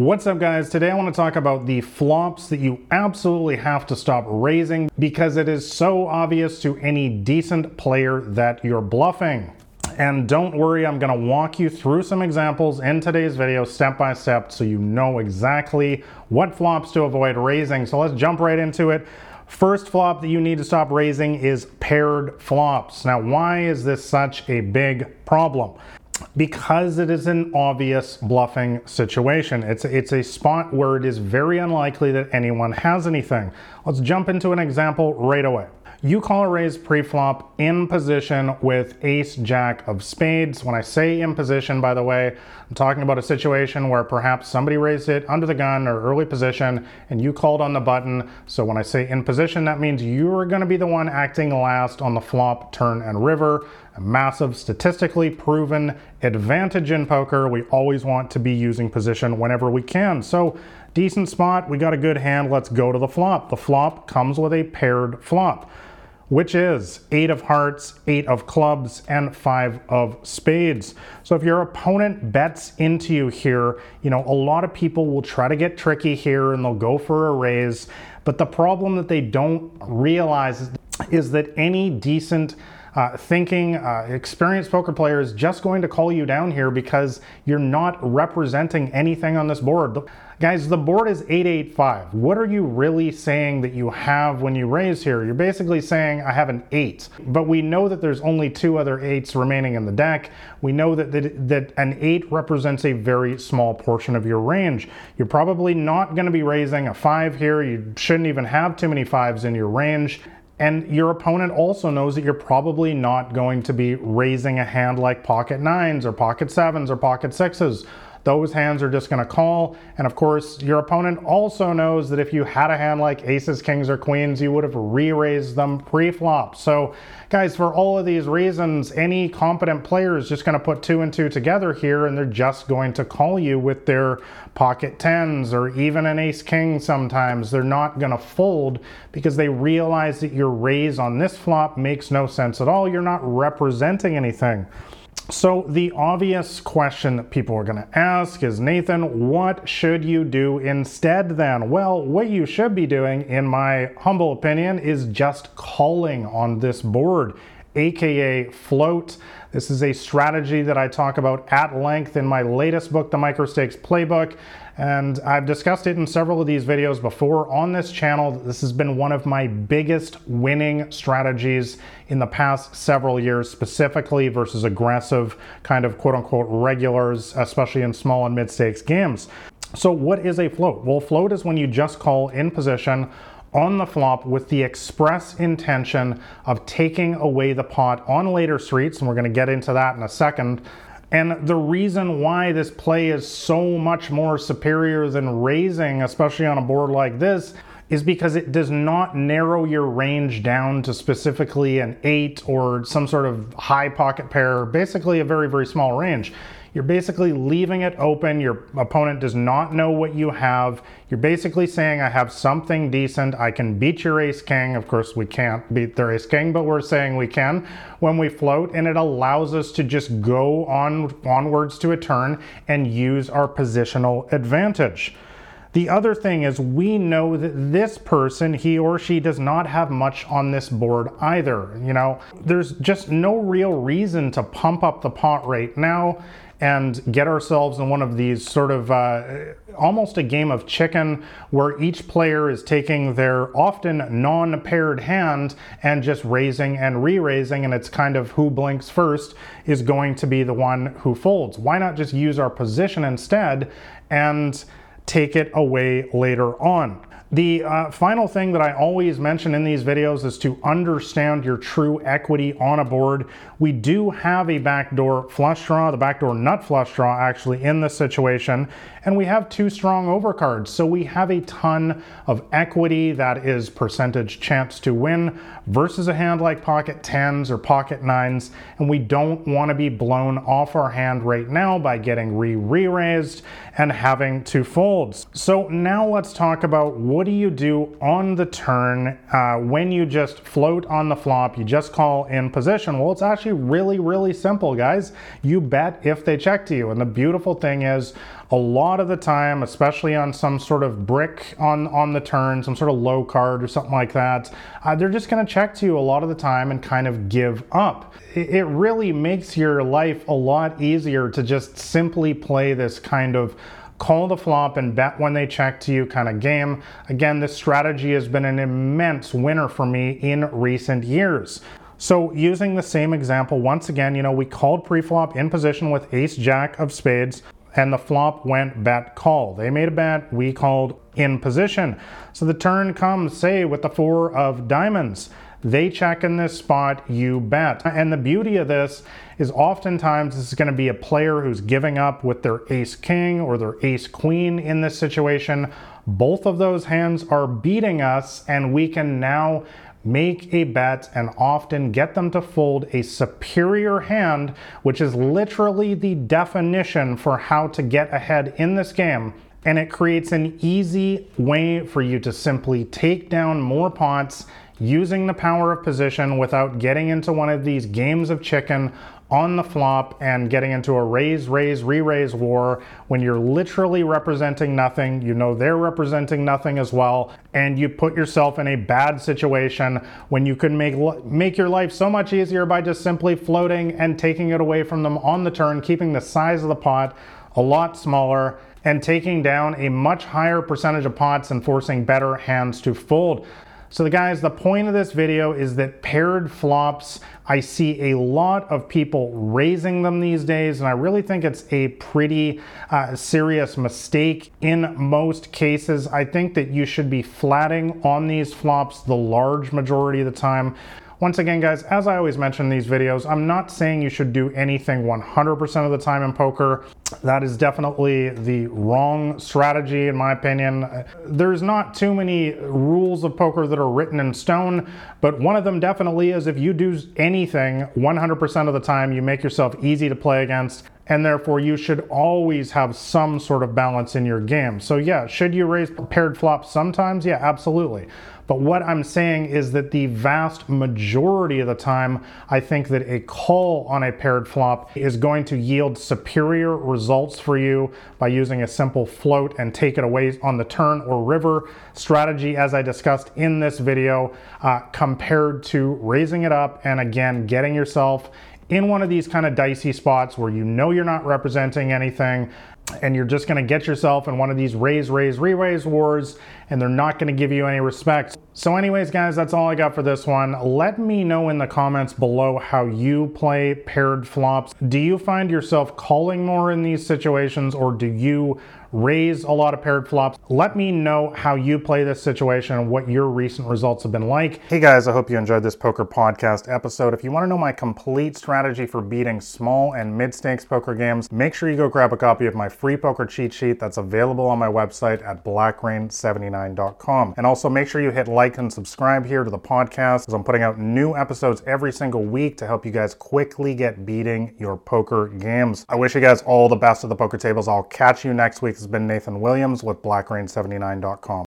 What's up guys? Today I want to talk about the flops that you absolutely have to stop raising because it is so obvious to any decent player that you're bluffing. And don't worry, I'm going to walk you through some examples in today's video step by step so you know exactly what flops to avoid raising. So let's jump right into it. First flop that you need to stop raising is paired flops. Now, why is this such a big problem? Because it is an obvious bluffing situation. It's, it's a spot where it is very unlikely that anyone has anything. Let's jump into an example right away. You call a raise pre-flop in position with ace jack of spades. When I say in position, by the way, I'm talking about a situation where perhaps somebody raised it under the gun or early position and you called on the button. So when I say in position, that means you're gonna be the one acting last on the flop, turn, and river. A massive statistically proven advantage in poker. We always want to be using position whenever we can. So decent spot, we got a good hand, let's go to the flop. The flop comes with a paired flop which is eight of hearts, eight of clubs, and five of spades. So if your opponent bets into you here, you know, a lot of people will try to get tricky here and they'll go for a raise. But the problem that they don't realize is that any decent uh, thinking, uh, experienced poker player is just going to call you down here because you're not representing anything on this board. Guys, the board is 885. What are you really saying that you have when you raise here? You're basically saying I have an 8, but we know that there's only two other 8s remaining in the deck. We know that, that, that an 8 represents a very small portion of your range. You're probably not going to be raising a 5 here. You shouldn't even have too many 5s in your range. And your opponent also knows that you're probably not going to be raising a hand like pocket nines or pocket sevens or pocket sixes those hands are just going to call. And of course, your opponent also knows that if you had a hand like aces, kings, or queens, you would have re-raised them pre-flop. So guys, for all of these reasons, any competent player is just going to put two and two together here and they're just going to call you with their pocket tens or even an ace king sometimes. They're not going to fold because they realize that your raise on this flop makes no sense at all. You're not representing anything. So the obvious question that people are going to ask is, Nathan, what should you do instead then? Well, what you should be doing, in my humble opinion, is just calling on this board, aka float. This is a strategy that I talk about at length in my latest book, The Microstakes Playbook. And I've discussed it in several of these videos before on this channel. This has been one of my biggest winning strategies in the past several years, specifically versus aggressive kind of quote unquote regulars, especially in small and mid stakes games. So, what is a float? Well, float is when you just call in position on the flop with the express intention of taking away the pot on later streets, and we're going to get into that in a second. And the reason why this play is so much more superior than raising, especially on a board like this, is because it does not narrow your range down to specifically an 8 or some sort of high pocket pair, basically a very, very small range. You're basically leaving it open. Your opponent does not know what you have. You're basically saying, I have something decent. I can beat your ace king. Of course, we can't beat their ace king, but we're saying we can when we float, and it allows us to just go on onwards to a turn and use our positional advantage. The other thing is we know that this person, he or she does not have much on this board either. You know, there's just no real reason to pump up the pot rate now and get ourselves in one of these sort of uh, almost a game of chicken where each player is taking their often non paired hand and just raising and re raising, and it's kind of who blinks first is going to be the one who folds. Why not just use our position instead and take it away later on. The uh, final thing that I always mention in these videos is to understand your true equity on a board. We do have a backdoor flush draw, the backdoor nut flush draw actually in this situation, and we have two strong overcards. So we have a ton of equity that is percentage chance to win versus a hand like pocket tens or pocket nines, and we don't want to be blown off our hand right now by getting re-re-raised and having to folds. So now let's talk about what what do you do on the turn uh, when you just float on the flop? You just call in position. Well, it's actually really, really simple, guys. You bet if they check to you. And the beautiful thing is, a lot of the time, especially on some sort of brick on, on the turn, some sort of low card or something like that, uh, they're just going to check to you a lot of the time and kind of give up. It really makes your life a lot easier to just simply play this kind of call the flop and bet when they check to you kind of game. Again, this strategy has been an immense winner for me in recent years. So using the same example, once again, you know, we called pre-flop in position with ace jack of spades and the flop went bet call. They made a bet, we called in position. So the turn comes, say, with the four of diamonds. They check in this spot, you bet. And the beauty of this is oftentimes this is going to be a player who's giving up with their ace king or their ace queen in this situation. Both of those hands are beating us, and we can now make a bet and often get them to fold a superior hand, which is literally the definition for how to get ahead in this game. And it creates an easy way for you to simply take down more pots using the power of position without getting into one of these games of chicken on the flop and getting into a raise, raise, re-raise war when you're literally representing nothing. You know they're representing nothing as well, and you put yourself in a bad situation when you can make make your life so much easier by just simply floating and taking it away from them on the turn, keeping the size of the pot a lot smaller and taking down a much higher percentage of pots and forcing better hands to fold. So the guys, the point of this video is that paired flops, I see a lot of people raising them these days, and I really think it's a pretty uh, serious mistake in most cases. I think that you should be flatting on these flops the large majority of the time. Once again, guys, as I always mention in these videos, I'm not saying you should do anything 100% of the time in poker. That is definitely the wrong strategy, in my opinion. There's not too many rules of poker that are written in stone, but one of them definitely is if you do anything 100% of the time, you make yourself easy to play against and therefore you should always have some sort of balance in your game. So yeah, should you raise paired flops sometimes? Yeah, absolutely. But what I'm saying is that the vast majority of the time, I think that a call on a paired flop is going to yield superior results for you by using a simple float and take it away on the turn or river strategy, as I discussed in this video, uh, compared to raising it up and again, getting yourself in one of these kind of dicey spots where you know you're not representing anything, and you're just going to get yourself in one of these raise, raise, re-raise wars, and they're not going to give you any respect. So anyways, guys, that's all I got for this one. Let me know in the comments below how you play paired flops. Do you find yourself calling more in these situations, or do you raise a lot of paired flops. Let me know how you play this situation and what your recent results have been like. Hey guys, I hope you enjoyed this poker podcast episode. If you want to know my complete strategy for beating small and mid stakes poker games, make sure you go grab a copy of my free poker cheat sheet that's available on my website at blackrain79.com. And also make sure you hit like and subscribe here to the podcast as I'm putting out new episodes every single week to help you guys quickly get beating your poker games. I wish you guys all the best at the poker tables. I'll catch you next week has been Nathan Williams with BlackRain79.com.